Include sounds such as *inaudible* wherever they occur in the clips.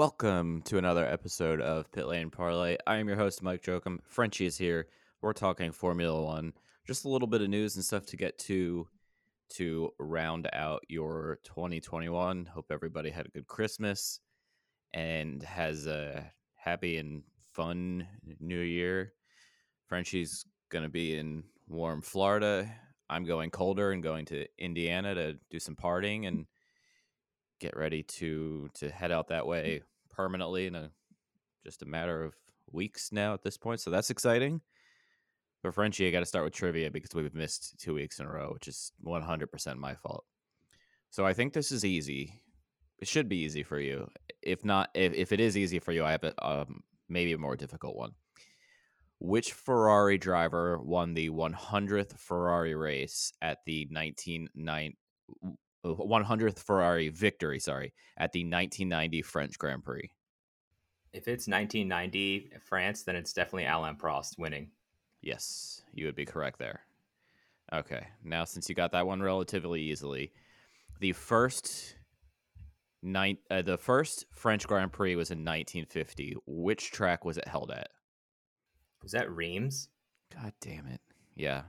Welcome to another episode of Pit Lane Parlay. I am your host, Mike Jokum. Frenchie is here. We're talking Formula One. Just a little bit of news and stuff to get to to round out your 2021. Hope everybody had a good Christmas and has a happy and fun new year. Frenchie's going to be in warm Florida. I'm going colder and going to Indiana to do some partying and get ready to to head out that way permanently in a just a matter of weeks now at this point. So that's exciting. But Frenchie, I got to start with trivia because we've missed two weeks in a row, which is 100% my fault. So I think this is easy. It should be easy for you. If not, if, if it is easy for you, I have a, um, maybe a more difficult one. Which Ferrari driver won the 100th Ferrari race at the 199 100th Ferrari victory, sorry, at the 1990 French Grand Prix? If it's 1990 France, then it's definitely Alain Prost winning. Yes, you would be correct there. Okay, now since you got that one relatively easily, the first nine, uh, the first French Grand Prix was in 1950. Which track was it held at? Was that Reims? God damn it! Yeah,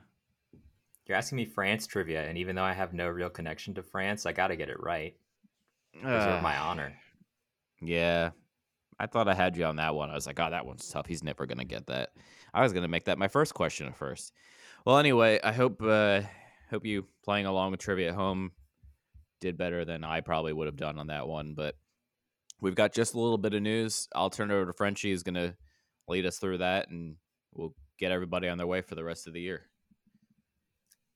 You're asking me France trivia, and even though I have no real connection to France, I got to get it right. Uh, my honor. Yeah, I thought I had you on that one. I was like, oh, that one's tough. He's never gonna get that. I was gonna make that my first question at first. Well, anyway, I hope uh, hope you playing along with trivia at home did better than I probably would have done on that one. But we've got just a little bit of news. I'll turn it over to Frenchie. He's gonna lead us through that, and we'll get everybody on their way for the rest of the year.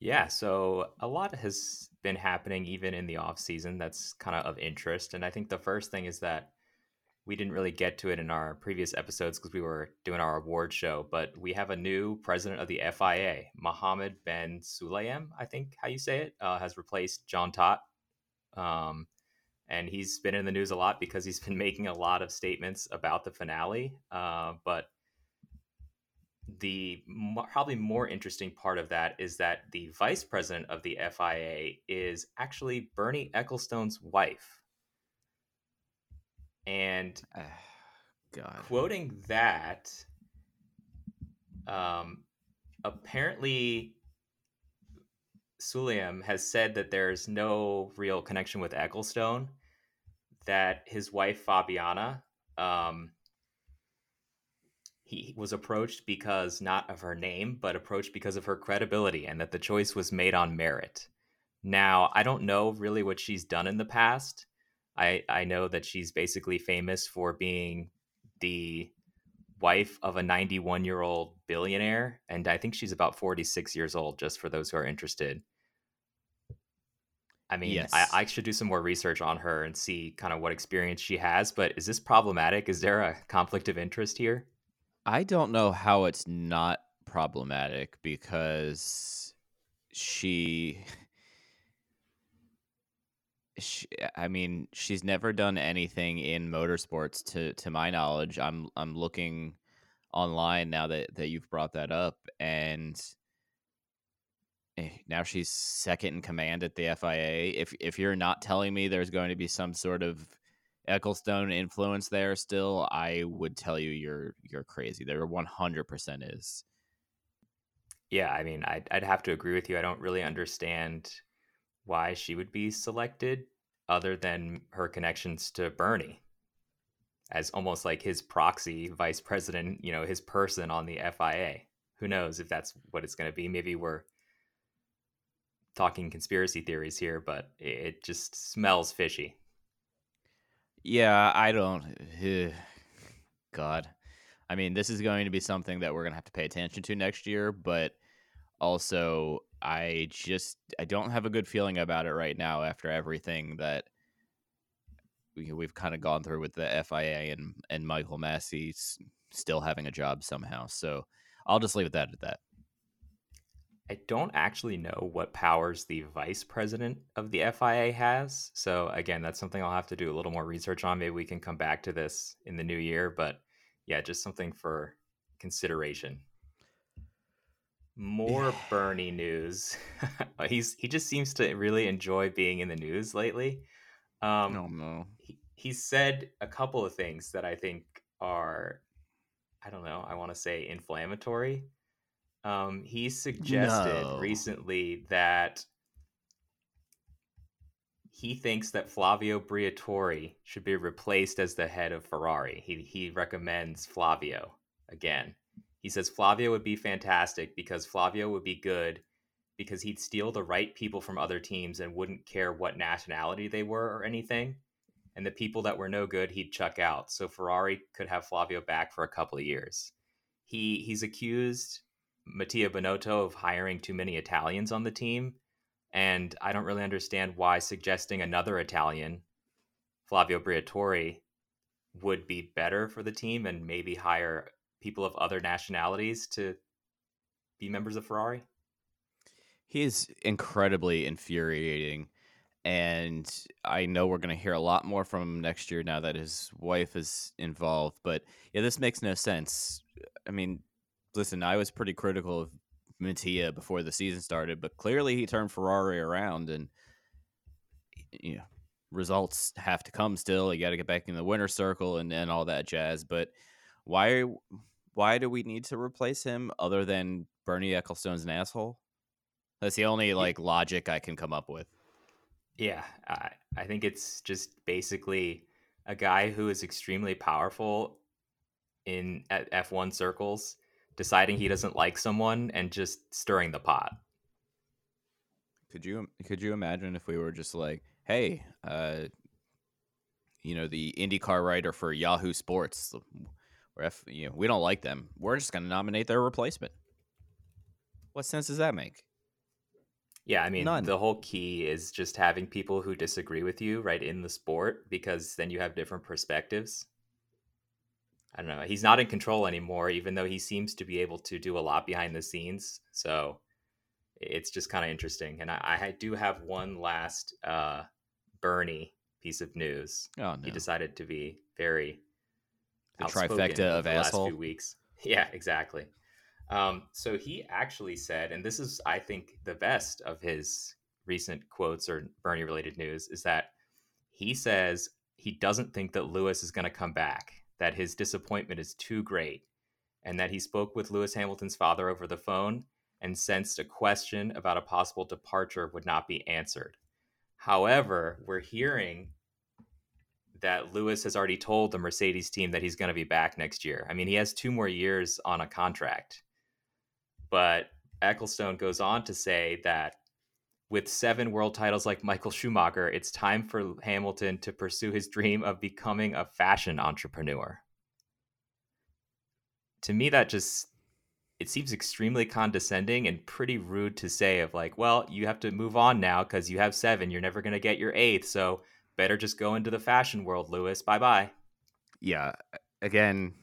Yeah, so a lot has been happening even in the off season that's kind of of interest. And I think the first thing is that we didn't really get to it in our previous episodes because we were doing our award show, but we have a new president of the FIA, Mohammed Ben Sulayem, I think how you say it, uh, has replaced Jean Todt. Um, and he's been in the news a lot because he's been *laughs* making a lot of statements about the finale. Uh, but the probably more interesting part of that is that the vice president of the FIA is actually Bernie Ecclestone's wife. And God, quoting that, um, apparently Sulayem has said that there's no real connection with Ecclestone, that his wife Fabiana, um, he was approached because not of her name, but approached because of her credibility, and that the choice was made on merit. Now, I don't know really what she's done in the past. I I know that she's basically famous for being the wife of a 91 year old billionaire, and I think she's about 46 years old. Just for those who are interested. I mean, Yes. I, I should do some more research on her and see kind of what experience she has. But is this problematic? Is there a conflict of interest here? I don't know how it's not problematic because she, *laughs* she I mean, she's never done anything in motorsports to to my knowledge. I'm I'm looking online now that that you've brought that up and eh, now she's second in command at the FIA. If if you're not telling me there's going to be some sort of Ecclestone influence there still, I would tell you you're you're crazy. There 100% is. Yeah, I mean, I'd, I'd have to agree with you. I don't really understand why she would be selected other than her connections to Bernie. as almost like his proxy vice president, you know, his person on the FIA. Who knows if that's what it's going to be? Maybe we're talking conspiracy theories here, but it just smells fishy. Yeah, I don't. Eh, God. I mean, this is going to be something that we're going to have to pay attention to next year, but also I just I don't have a good feeling about it right now after everything that we, we've kind of gone through with the FIA and and Michael Masi still having a job somehow. So I'll just leave it that at that. I don't actually know what powers the vice president of the FIA has. So again, that's something I'll have to do a little more research on. Maybe we can come back to this in the new year, but yeah, just something for consideration. More yeah. Bernie news. *laughs* He's he just seems to really enjoy being in the news lately. Um, oh no. He, he said a couple of things that I think are, I don't know, I want to say inflammatory. Um, he suggested no. recently that he thinks that Flavio Briatore should be replaced as the head of Ferrari. He he recommends Flavio again. He says Flavio would be fantastic because Flavio would be good because he'd steal the right people from other teams and wouldn't care what nationality they were or anything. And the people that were no good, he'd chuck out. So Ferrari could have Flavio back for a couple of years. He he's accused Mattia Binotto of hiring too many Italians on the team. And I don't really understand why suggesting another Italian, Flavio Briatore, would be better for the team and maybe hire people of other nationalities to be members of Ferrari. He is incredibly infuriating. And I know we're going to hear a lot more from him next year now that his wife is involved. But yeah, this makes no sense. I mean, listen, I was pretty critical of Mattia before the season started, but clearly he turned Ferrari around, and you know, results have to come still. You got to get back in the winner circle and, and all that jazz. But why why do we need to replace him other than Bernie Ecclestone's an asshole? That's the only like logic I can come up with. Yeah, I, I think it's just basically a guy who is extremely powerful in at F1 circles deciding he doesn't like someone and just stirring the pot. Could you could you imagine if we were just like, hey, uh, you know, the IndyCar writer for Yahoo Sports, or if you know we don't like them, we're just going to nominate their replacement. What sense does that make? Yeah, I mean, None. the whole key is just having people who disagree with you right in the sport because then you have different perspectives. I don't know. He's not in control anymore, even though he seems to be able to do a lot behind the scenes. So it's just kind of interesting. And I, I, do have one last uh, Bernie piece of news. Oh, no. He decided to be very the trifecta of asshole. Last few weeks. *laughs* Yeah, exactly. Um, so he actually said, and this is, I think, the best of his recent quotes or Bernie related news, is that he says he doesn't think that Lewis is going to come back that his disappointment is too great and that he spoke with Lewis Hamilton's father over the phone and sensed a question about a possible departure would not be answered. However, we're hearing that Lewis has already told the Mercedes team that he's going to be back next year. I mean, he has two more years on a contract. But Ecclestone goes on to say that with seven world titles like Michael Schumacher, it's time for Hamilton to pursue his dream of becoming a fashion entrepreneur. To me, that just it seems extremely condescending and pretty rude to say of like, well, you have to move on now because you have seven. You're never gonna get your eighth, so better just go into the fashion world, Lewis. Bye bye. Yeah. Again,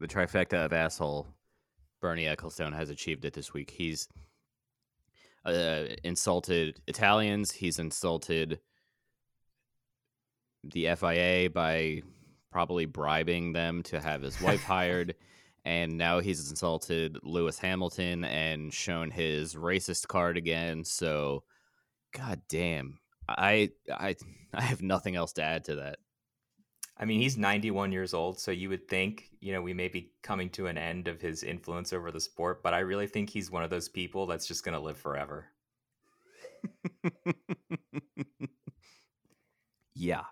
the trifecta of asshole. Bernie Ecclestone has achieved it this week. He's uh, insulted Italians. He's insulted the FIA by probably bribing them to have his wife hired. *laughs* And now he's insulted Lewis Hamilton and shown his racist card again. So, god damn, I I *laughs* I have nothing else to add to that. I mean, he's 91 years old, so you would think, you know, we may be coming to an end of his influence over the sport, but I really think he's one of those people that's just going to live forever. *laughs* yeah.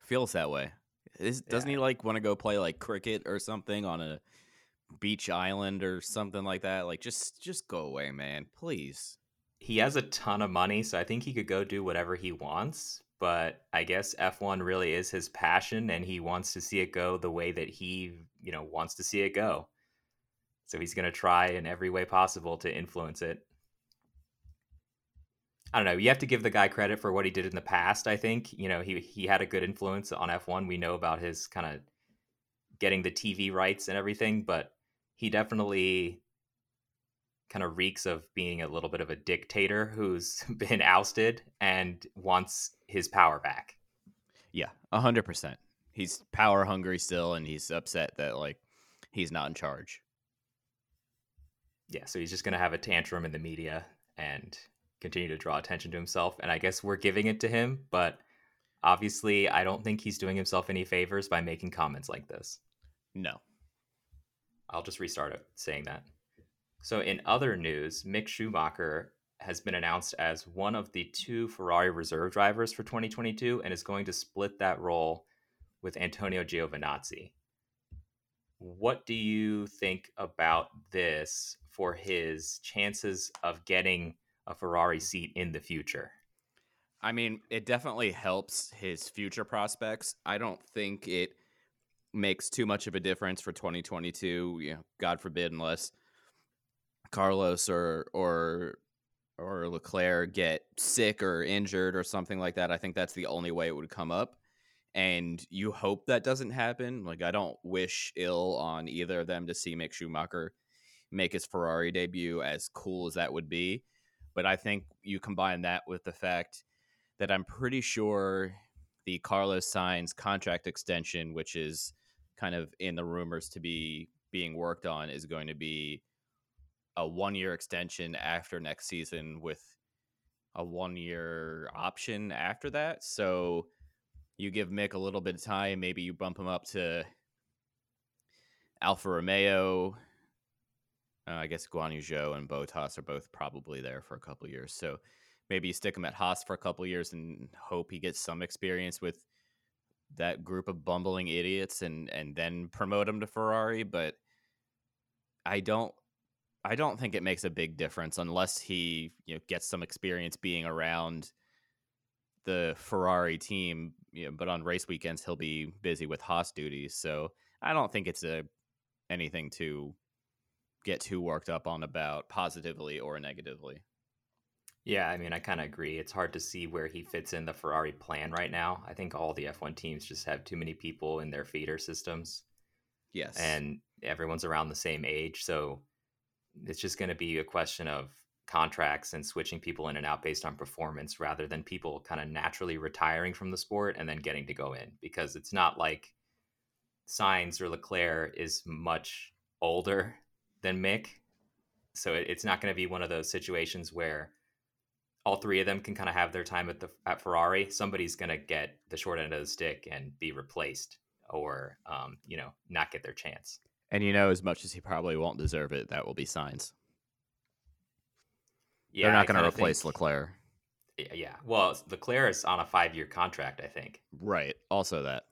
Feels that way. Is, doesn't Yeah. he like want to go play like cricket or something on a beach island or something like that? Like just just go away, man. Please. he has a ton of money, so I think he could go do whatever he wants. But I guess F1 really is his passion, and he wants to see it go the way that he, you know, wants to see it go. So he's going to try in every way possible to influence it. I don't know. You have to give the guy credit for what he did in the past. I think you know he he had a good influence on F1. We know about his kind of getting the TV rights and everything, but he definitely kind of reeks of being a little bit of a dictator who's *laughs* been ousted and wants his power back. Yeah, a hundred percent. He's power hungry still, and he's upset that like he's not in charge. Yeah, so he's just going to have a tantrum in the media and continue to draw attention to himself. And I guess we're giving it to him, but obviously, I don't think he's doing himself any favors by making comments like this. No. I'll just restart it saying that. So, in other news, Mick Schumacher has been announced as one of the two Ferrari reserve drivers for 2022 and is going to split that role with Antonio Giovinazzi. What do you think about this for his chances of getting a Ferrari seat in the future? I mean, it definitely helps his future prospects. I don't think it makes too much of a difference for 2022. You know, God forbid, unless Carlos or or or Leclerc get sick or injured or something like that. I think that's the only way it would come up. And you hope that doesn't happen. Like I don't wish ill on either of them to see Mick Schumacher make his Ferrari debut as cool as that would be. But I think you combine that with the fact that I'm pretty sure the Carlos Sainz contract extension, which is kind of in the rumors to be being worked on, is going to be a one year extension after next season with a one year option after that. So you give Mick a little bit of time, maybe you bump him up to Alfa Romeo. Uh, I guess Guan Yu Zhou and Bottas are both probably there for a couple years. So maybe you stick him at Haas for a couple years and hope he gets some experience with that group of bumbling idiots and and then promote him to Ferrari. But I don't I don't think it makes a big difference unless he you know gets some experience being around the Ferrari team. You know, but on race weekends he'll be busy with Haas duties. So I don't think it's a anything to get too worked up on about positively or negatively. Yeah, I mean, I kind of agree. It's hard to see where he fits in the Ferrari plan right now. I think all the F1 teams just have too many people in their feeder systems, Yes. and everyone's around the same age. So it's just going to be a question of contracts and switching people in and out based on performance rather than people kind of naturally retiring from the sport and then getting to go in because it's not like Sainz or Leclerc is much older than Mick. So it- it's not going to be one of those situations where all three of them can kind of have their time at the at Ferrari. Somebody's going to get the short end of the stick and be replaced, or um, you know, not get their chance. And you know, as much as he probably won't deserve it, that will be Sainz. Yeah, They're not going to replace think- Leclerc. Yeah, well, Leclerc is on a five-year contract, I think. Right. Also that.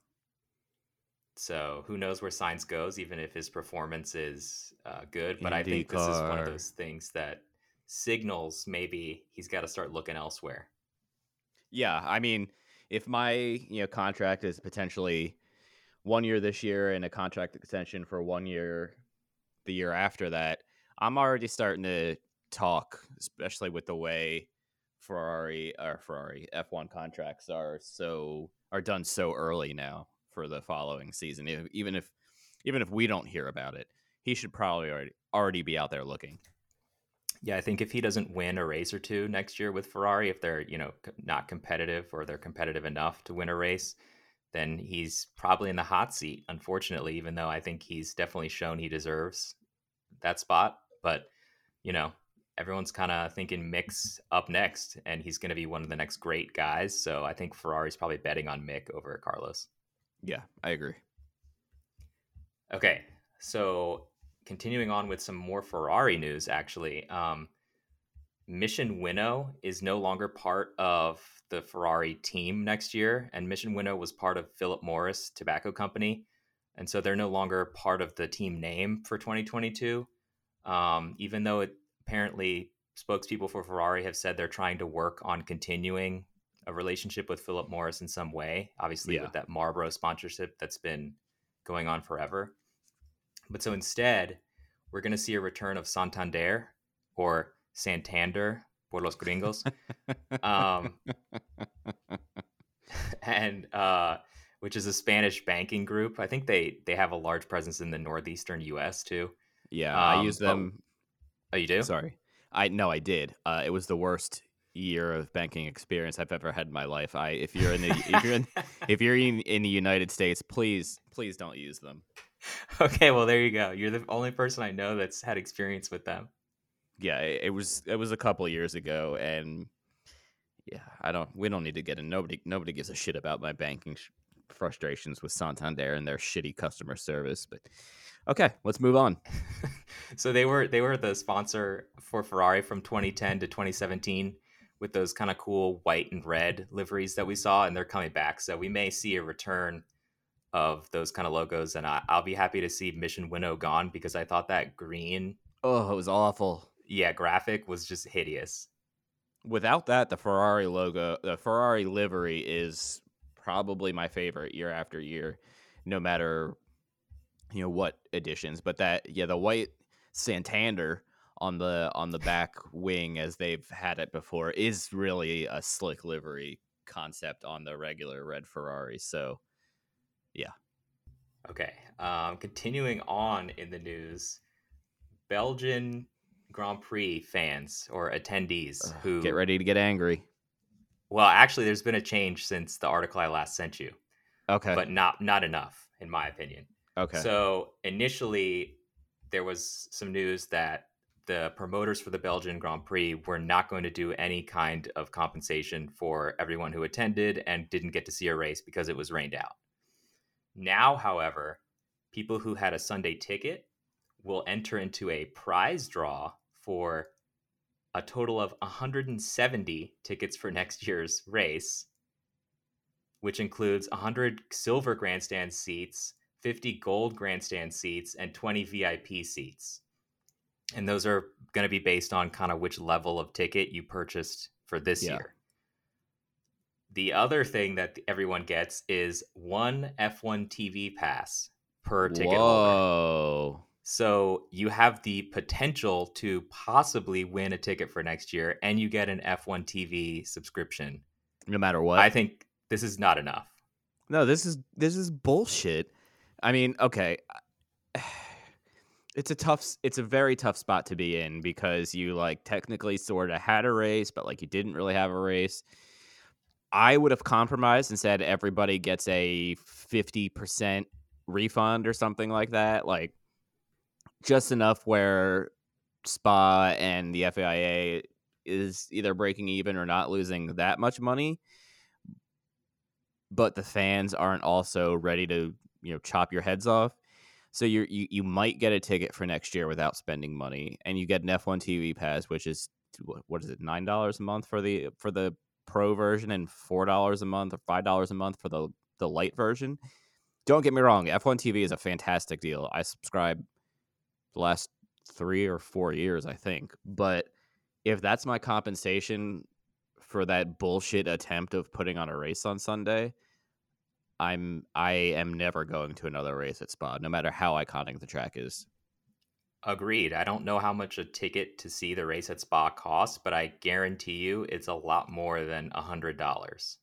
So who knows where Sainz goes, even if his performance is uh, good. But I think this is one of those things that signals maybe he's got to start looking elsewhere. Yeah, I mean, if my you know contract is potentially one year this year and a contract extension for one year the year after that, I'm already starting to talk, especially with the way Ferrari or Ferrari F1 contracts are so are done so early now for the following season. Even if even if we don't hear about it, he should probably already already be out there looking. Yeah, I think if he doesn't win a race or two next year with Ferrari, if they're you know not competitive or they're competitive enough to win a race, then he's probably in the hot seat. Unfortunately, even though I think he's definitely shown he deserves that spot, but you know everyone's kind of thinking Mick's up next, and he's going to be one of the next great guys. So I think Ferrari's probably betting on Mick over Carlos. Yeah, I agree. Okay, so continuing on with some more Ferrari news, actually, um, Mission Winnow is no longer part of the Ferrari team next year, and Mission Winnow was part of Philip Morris Tobacco Company, and so they're no longer part of the team name for 2022. Um, even though it apparently spokespeople for Ferrari have said they're trying to work on continuing a relationship with Philip Morris in some way, obviously Yeah. with that Marlboro sponsorship that's been going on forever. But so instead, we're going to see a return of Santander or Santander por los gringos. *laughs* um, *laughs* and uh, which is a Spanish banking group. I think they they have a large presence in the northeastern U.S. too. Yeah, I Um, use but- them. Oh, you do? Sorry, I no, I did. Uh, it was the worst year of banking experience I've ever had in my life. I if you're in the if you're in *laughs* if you're in, in the United States, please please don't use them. okay, well there you go. You're the only person I know that's had experience with them. Yeah, it, it was it was a couple of years ago, and yeah, I don't. We don't need to get in. Nobody nobody gives a shit about my banking sh- frustrations with Santander and their shitty customer service. But okay, let's move on. *laughs* so they were they were the sponsor for Ferrari from 2010 to 2017 with those kind of cool white and red liveries that we saw, and they're coming back. So we may see a return of those kind of logos, and I, I'll be happy to see Mission Winnow gone because I thought that green, Oh, it was awful. Yeah, graphic was just hideous. Without that, the Ferrari logo, the Ferrari livery is probably my favorite year after year, no matter you know what editions. But that, yeah, the white Santander on the on the back wing as they've had it before is really a slick livery concept on the regular red Ferrari. So yeah. Okay. Um, continuing on in the news, Belgian Grand Prix fans or attendees who get ready to get angry. Well, actually, there's been a change since the article I last sent you, Okay. but not not enough, in my opinion. okay. So initially, there was some news that the promoters for the Belgian Grand Prix were not going to do any kind of compensation for everyone who attended and didn't get to see a race because it was rained out. Now, however, people who had a Sunday ticket will enter into a prize draw for a total of 170 tickets for next year's race, which includes 100 silver grandstand seats, 50 gold grandstand seats, and 20 VIP seats. And those are going to be based on kind of which level of ticket you purchased for this Yeah. year. The other thing that everyone gets is one F1 TV pass per ticket holder. So you have the potential to possibly win a ticket for next year, and you get an F1 TV subscription. No matter what. I think this is not enough. No, this is this is bullshit. I mean, okay. *sighs* It's a tough it's a very tough spot to be in because you like technically sort of had a race, but like you didn't really have a race. I would have compromised and said everybody gets a 50% refund or something like that, like just enough where Spa and the FIA is either breaking even or not losing that much money but the fans aren't also ready to you know chop your heads off. So you're, you you might get a ticket for next year without spending money and you get an f1 tv pass which is what, is it nine dollars a month for the for the pro version and four dollars a month or five dollars a month for the the light version? Don't get me wrong f1 tv is a fantastic deal. I subscribe the last three or four years i think but if that's my compensation for that bullshit attempt of putting on a race on Sunday, I'm I am never going to another race at Spa, no matter how iconic the track is. Agreed. I don't know how much a ticket to see the race at Spa costs, but I guarantee you it's a lot more than a hundred dollars.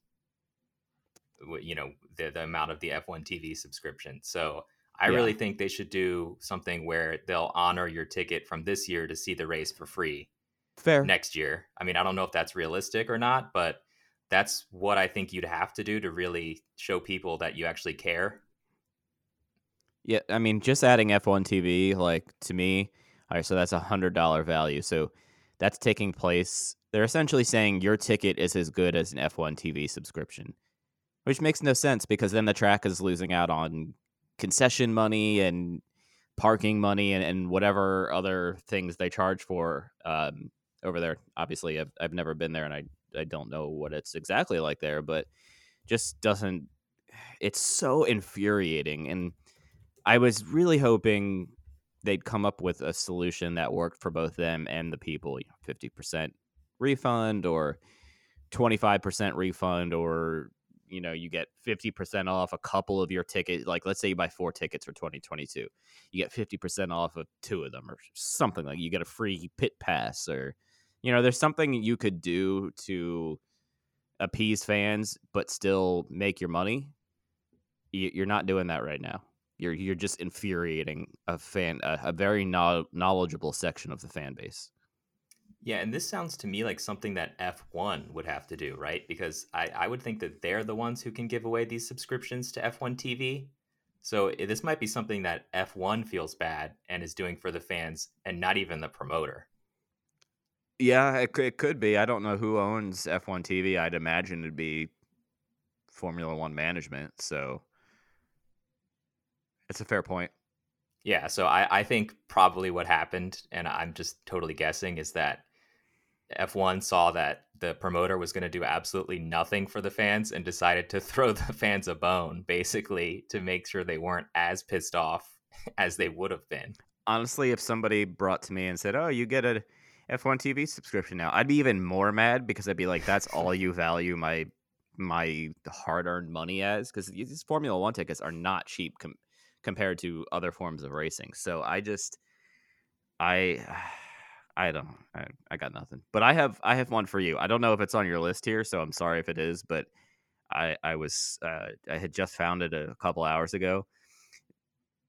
You know, the, the amount of the F1 TV subscription. So I Yeah. really think they should do something where they'll honor your ticket from this year to see the race for free Fair. next year. I mean, I don't know if that's realistic or not, but that's what I think you'd have to do to really show people that you actually care. Yeah, I mean, just adding F1 TV, like to me, all right, so that's a hundred dollar value. So that's taking place. They're essentially saying your ticket is as good as an F1 TV subscription, which makes no sense because then the track is losing out on concession money and parking money and, and whatever other things they charge for um, over there. Obviously, I've I've never been there, and I I don't know what it's exactly like there, but just doesn't. It's so infuriating, and I was really hoping they'd come up with a solution that worked for both them and the people. Fifty percent refund or twenty five percent refund or you know you get 50% off a couple of your tickets like let's say you buy four tickets for 2022 you get 50% off of two of them or something like you get a free pit pass or you know there's something you could do to appease fans but still make your money you're not doing that right now. You're you're just infuriating a fan a, a very knowledgeable section of the fan base yeah, and this sounds to me like something that F1 would have to do, right? Because I, I would think that they're the ones who can give away these subscriptions to F1 TV. So eh, this might be something that F1 feels bad and is doing for the fans and not even the promoter. Yeah, it, it could be. I don't know who owns F1 TV. I'd imagine it'd be Formula One management. So it's a fair point. Yeah, so I, I think probably what happened, and I'm just totally guessing, is that F1 saw that the promoter was going to do absolutely nothing for the fans and decided to *laughs* throw the fans a bone, basically, to make sure they weren't as pissed off *laughs* as they would have been. Honestly, if somebody brought to me and said, "Oh, you get a F1 TV subscription now," I'd be even more mad because I'd be like, "That's all you value my my hard-earned money as?" Because these Formula One tickets are not cheap com- compared to other forms of racing. So I just, I *sighs* I don't. I, I got nothing. But I have I have one for you. I don't know if it's on your list here, so I'm sorry if it is. But I I was uh, I had just found it a couple hours ago.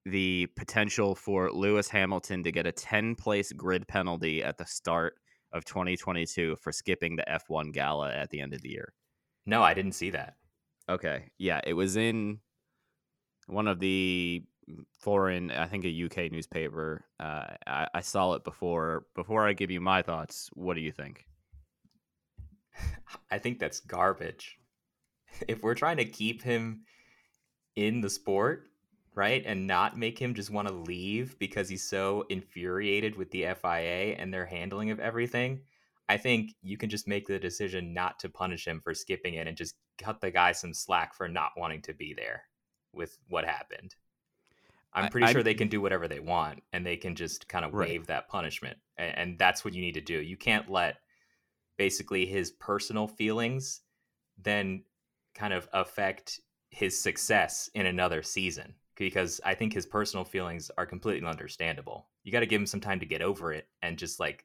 The potential for Lewis Hamilton to get a 10 place grid penalty at the start of 2022 for skipping the F1 gala at the end of the year. No, I didn't see that. Okay. Yeah, it was in one of the foreign, I think a UK newspaper. Uh, I, I saw it before. Before I give you my thoughts, what do you think? I think that's garbage. *laughs* If we're trying to keep him in the sport, right, and not make him just want to leave because he's so infuriated with the FIA and their handling of everything, I think you can just make the decision not to punish him for skipping it and just cut the guy some slack for not wanting to be there with what happened. I'm pretty I, sure they can do whatever they want and they can just kind of right. waive that punishment. And, and that's what you need to do. You can't let basically his personal feelings then kind of affect his success in another season because I think his personal feelings are completely understandable. You got to give him some time to get over it and just like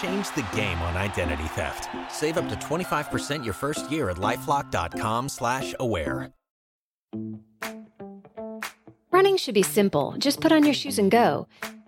Change the game on identity theft. Save up to 25% your first year at lifelock.com slash aware. Running should be simple. Just put on your shoes and go.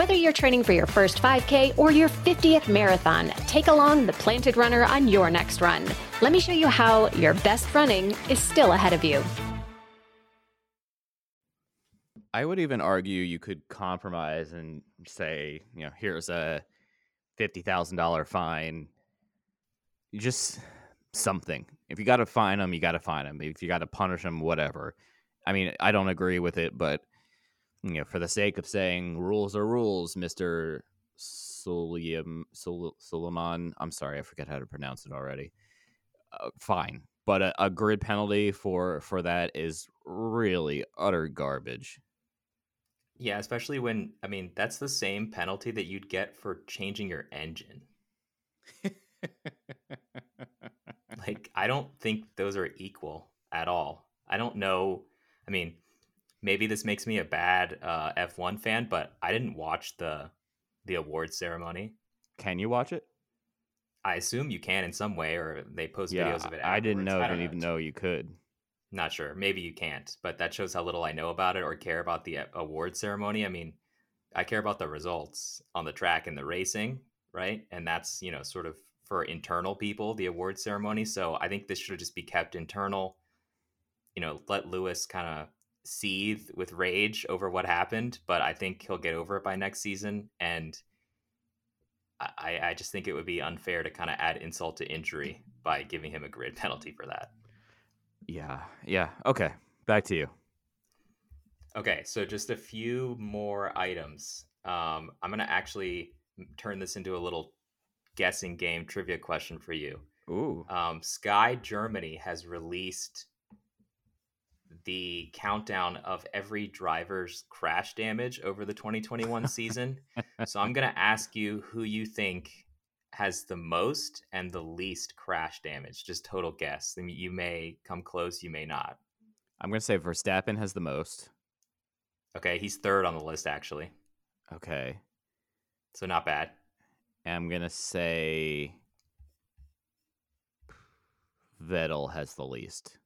Whether you're training for your first 5K or your 50th marathon, take along the Planted Runner on your next run. Let me show you how your best running is still ahead of you. I would even argue you could compromise and say, you know, here's a $50,000 fine. Just something. If you got to fine them, you got to fine them. If you got to punish them, whatever. I mean, I don't agree with it, but you know, for the sake of saying rules are rules, Mister Suliam Sul- Suleiman. I'm sorry, I forget how to pronounce it already. Uh, fine, but a, a grid penalty for for that is really utter garbage. Yeah, especially when I mean that's the same penalty that you'd get for changing your engine. *laughs* like I don't think those are equal at all. I don't know. I mean, maybe this makes me a bad uh, F1 fan, but I didn't watch the the award ceremony. Can you watch it? I assume you can in some way, or they post Yeah, videos of it. I didn't know. I Didn't even know you could. Not sure. Maybe you can't, but that shows how little I know about it or care about the uh, award ceremony. I mean, I care about the results on the track and the racing, right? And that's, you know, sort of for internal people, the award ceremony. So I think this should just be kept internal. You know, let Lewis kind of seethe with rage over what happened, but I think he'll get over it by next season. And I, I just think it would be unfair to kind of add insult to injury by giving him a grid *laughs* penalty for that. Yeah, yeah. Okay, back to you. Okay, so just a few more items. Um, I'm gonna actually turn this into a little guessing game trivia question for you. Ooh, Um, Sky Germany has released the countdown of every driver's crash damage over the 2021 season. So I'm gonna ask you who you think has the most and the least crash damage. Just total guess. I mean, you may come close, you may not. I'm gonna say Verstappen has the most. Okay, he's third on the list actually, Okay, so not bad. I'm gonna say Vettel has the least.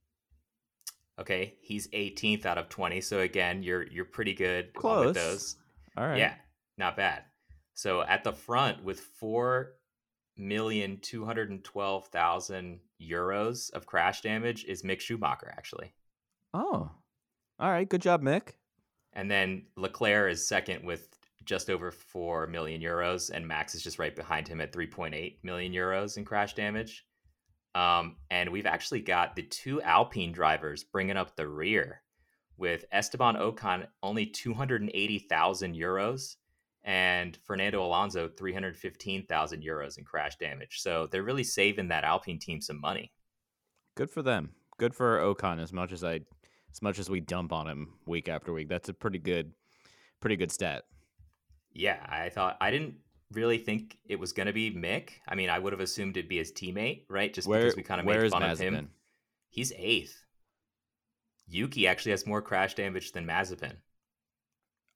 Okay, he's 18th out of 20. So again, you're you're pretty good Close. with those. All right. Yeah, not bad. So at the front with four million two hundred and twelve thousand euros of crash damage is Mick Schumacher actually, Oh, all right. Good job, Mick. and then Leclerc is second with just over four million euros, and Max is just right behind him at 3.8 million euros in crash damage. Um, and we've actually got the two Alpine drivers bringing up the rear with Esteban Ocon only 280,000 euros and Fernando Alonso 315,000 euros in crash damage. So they're really saving that Alpine team some money. Good for them. Good for Ocon. As much as I, as much as we dump on him week after week, that's a pretty good, pretty good stat. Yeah, I thought I didn't really think it was going to be Mick. I mean, I would have assumed it'd be his teammate, right? Just Where, because we kind of made fun of him. He's eighth. Yuki actually has more crash damage than Mazepin.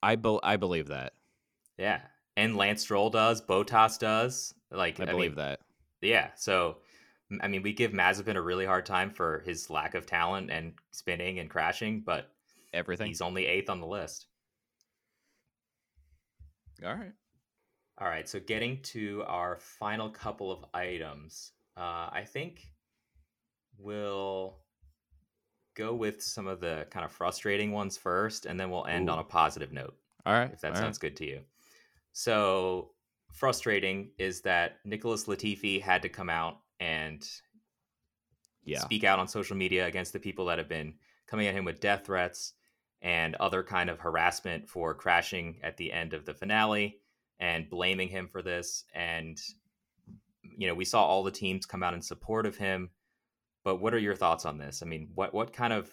I bel I believe that. Yeah, and Lance Stroll does. Bottas does. Like I believe that. Yeah. So, I mean, we give Mazepin a really hard time for his lack of talent and spinning and crashing, but Everything. he's only eighth on the list. All right. All right. So, getting to our final couple of items, uh, I think we'll go with some of the kind of frustrating ones first, and then we'll end Ooh. on a positive note. All right. if that sounds good to you. So frustrating is that Nicholas Latifi had to come out and Yeah. speak out on social media against the people that have been coming at him with death threats and other kind of harassment for crashing at the end of the finale and blaming him for this and you know we saw all the teams come out in support of him but what are your thoughts on this i mean what what kind of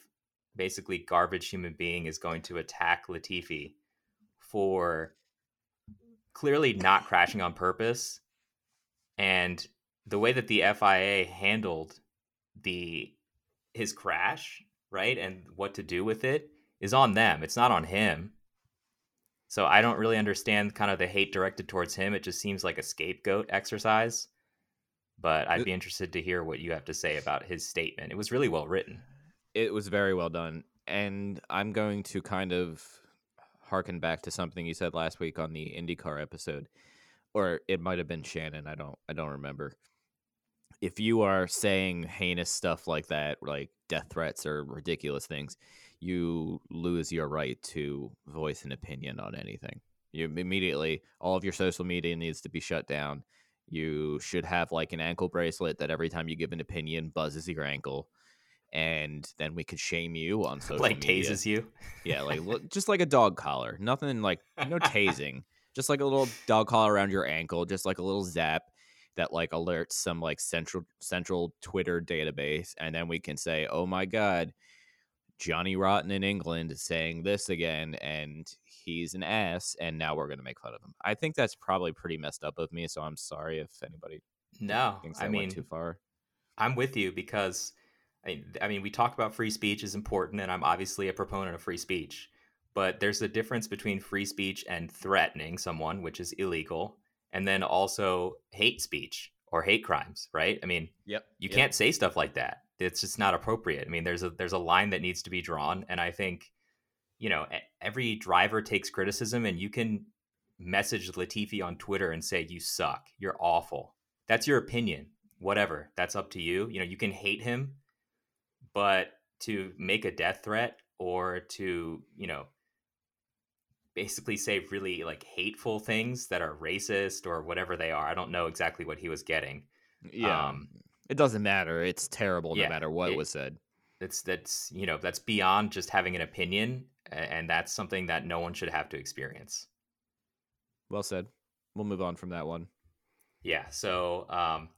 basically garbage human being is going to attack latifi for clearly not crashing on purpose and the way that the FIA handled the his crash, right? And what to do with it is on them. It's not on him. So I don't really understand kind of the hate directed towards him. It just seems like a scapegoat exercise. But I'd be interested to hear what you have to say about his statement. It was really well written. It was very well done. And I'm going to kind of harken back to something you said last week on the IndyCar episode. Or it might have been Shannon. I don't I don't remember. If you are saying heinous stuff like that, like death threats or ridiculous things, you lose your right to voice an opinion on anything. You immediately all of your social media needs to be shut down. You should have like an ankle bracelet that every time you give an opinion buzzes your ankle. and then we could shame you on *laughs* social media. like media. tases you. Yeah, like *laughs* look, just like a dog collar. Nothing like no tasing. Just like a little dog collar around your ankle, just like a little zap that like alerts some like central central Twitter database, and then we can say, "Oh my god, Johnny Rotten in England is saying this again, and he's an ass, and now we're gonna make fun of him." I think that's probably pretty messed up of me, so I'm sorry if anybody No, thinks I I, mean, went too far. I'm with you because I, I mean, we talk about free speech is important, and I'm obviously a proponent of free speech. But there's a difference between free speech and threatening someone, which is illegal, and then also hate speech or hate crimes, right? I mean, Yep, you can't say stuff like that. It's just not appropriate. I mean, there's a there's a line that needs to be drawn, and I think, you know, every driver takes criticism, and you can message Latifi on Twitter and say you suck, you're awful. That's your opinion. Whatever, that's up to you. You know, you can hate him, but to make a death threat or to you know basically say really like hateful things that are racist or whatever they are. I don't know exactly what he was getting. Yeah, Um, it doesn't matter. It's terrible yeah, no matter what it- was said. That's that's you know that's beyond just having an opinion, and that's something that no one should have to experience. Well said. We'll move on from that one. Yeah. So um,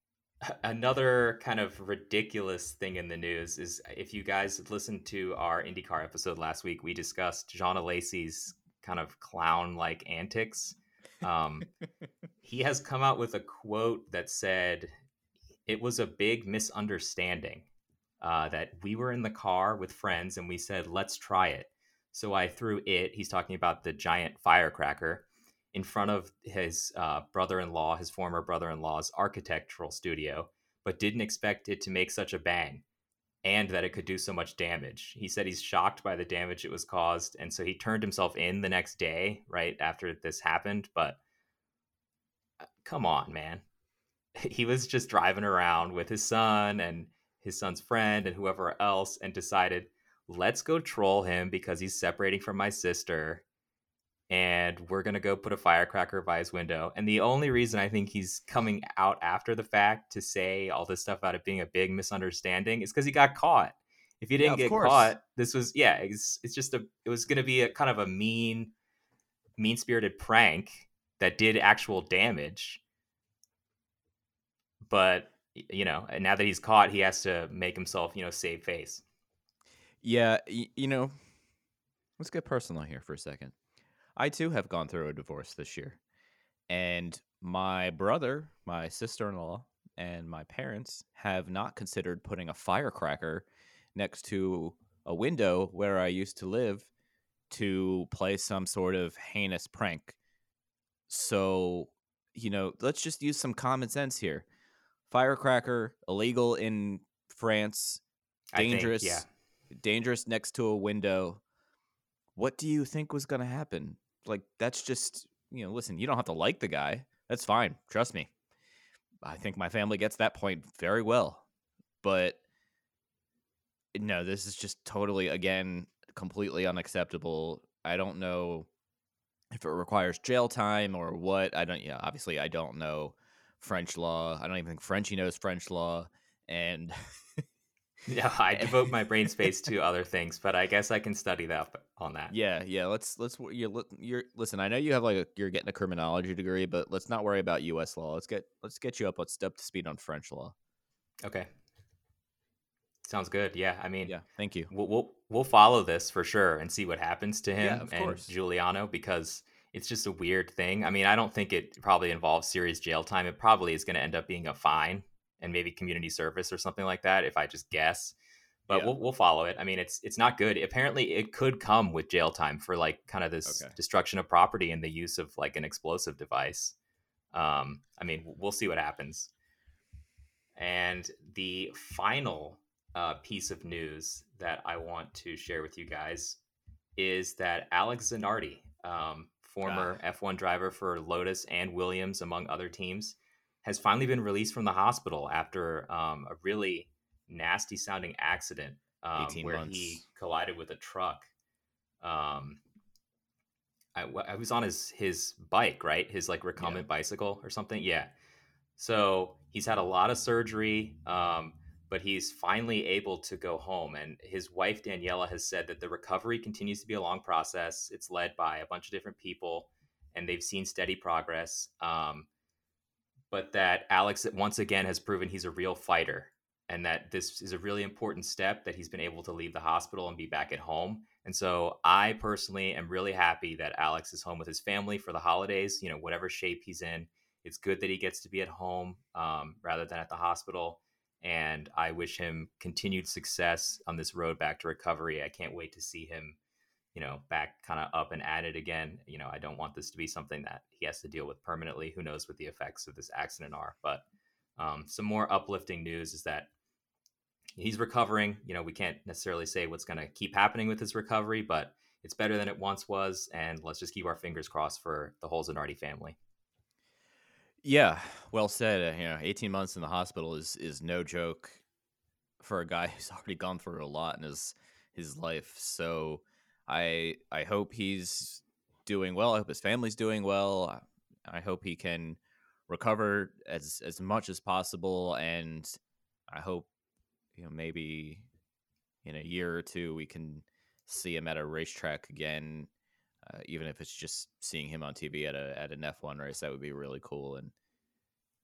*laughs* another kind of ridiculous thing in the news is if you guys listened to our IndyCar episode last week, we discussed Jean Alesi's kind of clown-like antics. Um, *laughs* he has come out with a quote that said, "It was a big misunderstanding." Uh, that we were in the car with friends and we said, let's try it. So I threw it, he's talking about the giant firecracker, in front of his uh, brother in law, his former brother in law's architectural studio, but didn't expect it to make such a bang and that it could do so much damage. He said he's shocked by the damage it was caused. And so he turned himself in the next day, right after this happened. But uh, come on, man. *laughs* He was just driving around with his son and his son's friend and whoever else and decided, let's go troll him because he's separating from my sister and we're going to go put a firecracker by his window. And the only reason I think he's coming out after the fact to say all this stuff about it being a big misunderstanding is because he got caught. If he didn't of get course. caught, this was yeah, it's it's just a it was going to be a kind of a mean mean-spirited prank that did actual damage. But you know, now that he's caught, he has to make himself, you know, save face. Yeah, y- you know, let's get personal here for a second. I too have gone through a divorce this year. And my brother, my sister in law, and my parents have not considered putting a firecracker next to a window where I used to live to play some sort of heinous prank. So, you know, let's just use some common sense here. Firecracker, illegal in France, I think, dangerous yeah. dangerous next to a window. What do you think was going to happen? Like that's just you know listen you don't have to like the guy. That's fine. Trust me. I think my family gets that point very well. But no this is just totally again completely unacceptable. I don't know if it requires jail time or what. I don't yeah obviously i don't know french law i don't even think frenchie knows french law and *laughs* Yeah, I eh, devote my brain *laughs* space to other things, but I guess I can study that on that. Yeah, yeah. Let's let's you're, you're listen. I know you have like a, you're getting a criminology degree, but let's not worry about U.S. law. Let's get let's get you up let's up to speed on French law. Okay. Sounds good. Yeah, I mean, Yeah, thank you. we'll, we'll we'll follow this for sure and see what happens to him Yeah, and course. Giuliano because it's just a weird thing. I mean, I don't think it probably involves serious jail time. It probably is going to end up being a fine and maybe community service or something like that if I just guess. But Yeah. we'll we'll follow it. I mean, it's it's not good. Apparently, it could come with jail time for like kind of this Okay. destruction of property and the use of like an explosive device. Um, I mean, we'll see what happens. And the final uh, piece of news that I want to share with you guys is that Alex Zanardi, um, former F1 driver for Lotus and Williams, among other teams, has finally been released from the hospital after um, a really nasty sounding accident um, where months. he collided with a truck. Um, I, I was on his his bike, right? His like recumbent bicycle or something. Yeah. So he's had a lot of surgery. Um, but he's finally able to go home. And his wife, Daniela, has said that the recovery continues to be a long process. It's led by a bunch of different people, and they've seen steady progress. Um, but that Alex, once again, has proven he's a real fighter and that this is a really important step that he's been able to leave the hospital and be back at home. And so I personally am really happy that Alex is home with his family for the holidays, you know, whatever shape he's in. It's good that he gets to be at home um, rather than at the hospital. And I wish him continued success on this road back to recovery. I can't wait to see him, you know, back kind of up and at it again. You know, I don't want this to be something that he has to deal with permanently. Who knows what the effects of this accident are? But um, some more uplifting news is that he's recovering. You know, we can't necessarily say what's going to keep happening with his recovery, but it's better than it once was. And let's just keep our fingers crossed for the whole Zanardi family. Yeah, well said. Uh, you know, 18 months in the hospital is is no joke for a guy *laughs* who's already gone through a lot in his his life. So I I hope he's doing well. I hope his family's doing well. I hope he can recover as as much as possible and I hope you know maybe in a year or two we can see him at a racetrack again uh, even if it's just seeing him on TV at a at an F1 race that would be really cool and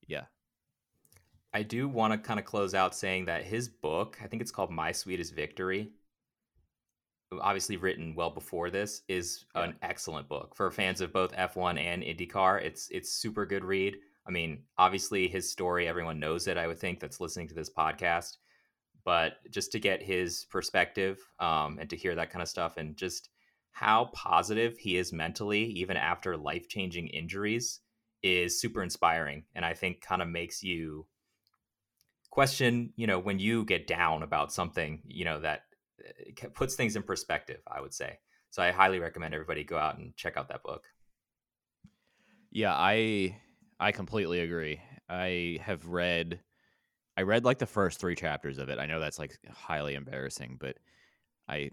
yeah. I do want to kind of close out saying that his book I think it's called My Sweetest Victory obviously written well before this is yeah. an excellent book for fans of both F1 and IndyCar. It's it's super good read. I mean obviously his story everyone knows it I would think that's listening to this podcast but just to get his perspective um, and to hear that kind of stuff and just how positive he is mentally even after life-changing injuries is super inspiring and i think kind of makes you question you know when you get down about something you know that uh, puts things in perspective i would say. So i highly recommend everybody go out and check out that book. Yeah i i completely agree. I have read I read like the first three chapters of it. I know that's like highly embarrassing, but I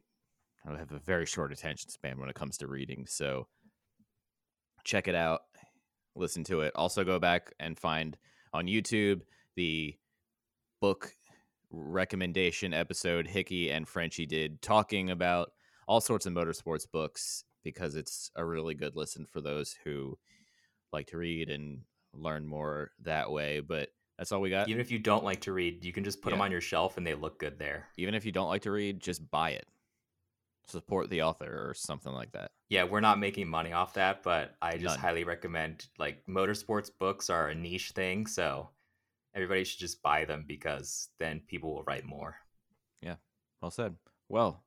I have a very short attention span when it comes to reading. So check it out, listen to it. Also go back and find on YouTube the book recommendation episode Hickey and Frenchie did talking about all sorts of motorsports books because it's a really good listen for those who like to read and learn more that way. But that's all we got. Even if you don't like to read, you can just put yeah. them on your shelf and they look good there. Even if you don't like to read, just buy it. Support the author or something like that. Yeah, we're not making money off that, but I just None. highly recommend like motorsports books are a niche thing, so everybody should just buy them because then people will write more. Yeah. Well said. Well,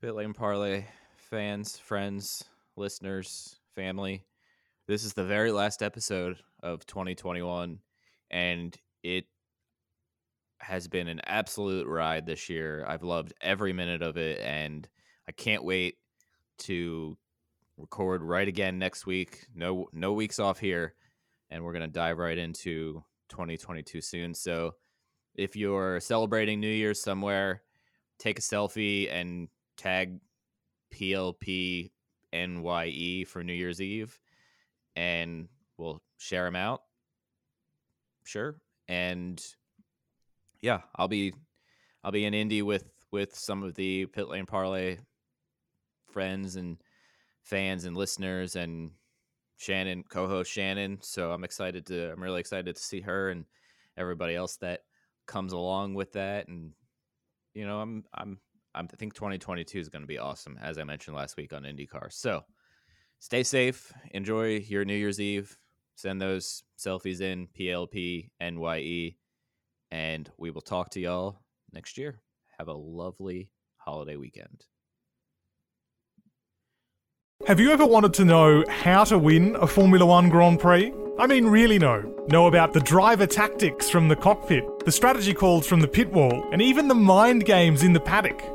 Pit Lane Parlay fans, friends, listeners, family. This is the very last episode of 2021 and it has been an absolute ride this year. I've loved every minute of it, and I can't wait to record right again next week. No, no weeks off here, and we're gonna dive right into 2022 soon. So, if you're celebrating New Year's somewhere, take a selfie and tag PLP NYE for New Year's Eve, and we'll share them out sure. And yeah, I'll be I'll be in Indy with with some of the Pit Lane Parlay friends and fans and listeners and Shannon, co-host Shannon. So I'm excited to I'm really excited to see her and everybody else that comes along with that. And you know, I'm I'm I'm, I think 2022 is going to be awesome, as I mentioned last week on IndyCar. So stay safe, enjoy your New Year's Eve, Send those selfies in PLP NYE, and we will talk to y'all next year. Have a lovely holiday weekend. Have you ever wanted to know how to win a Formula One Grand Prix? I mean, really know. Know about the driver tactics from the cockpit, the strategy calls from the pit wall, and even the mind games in the paddock.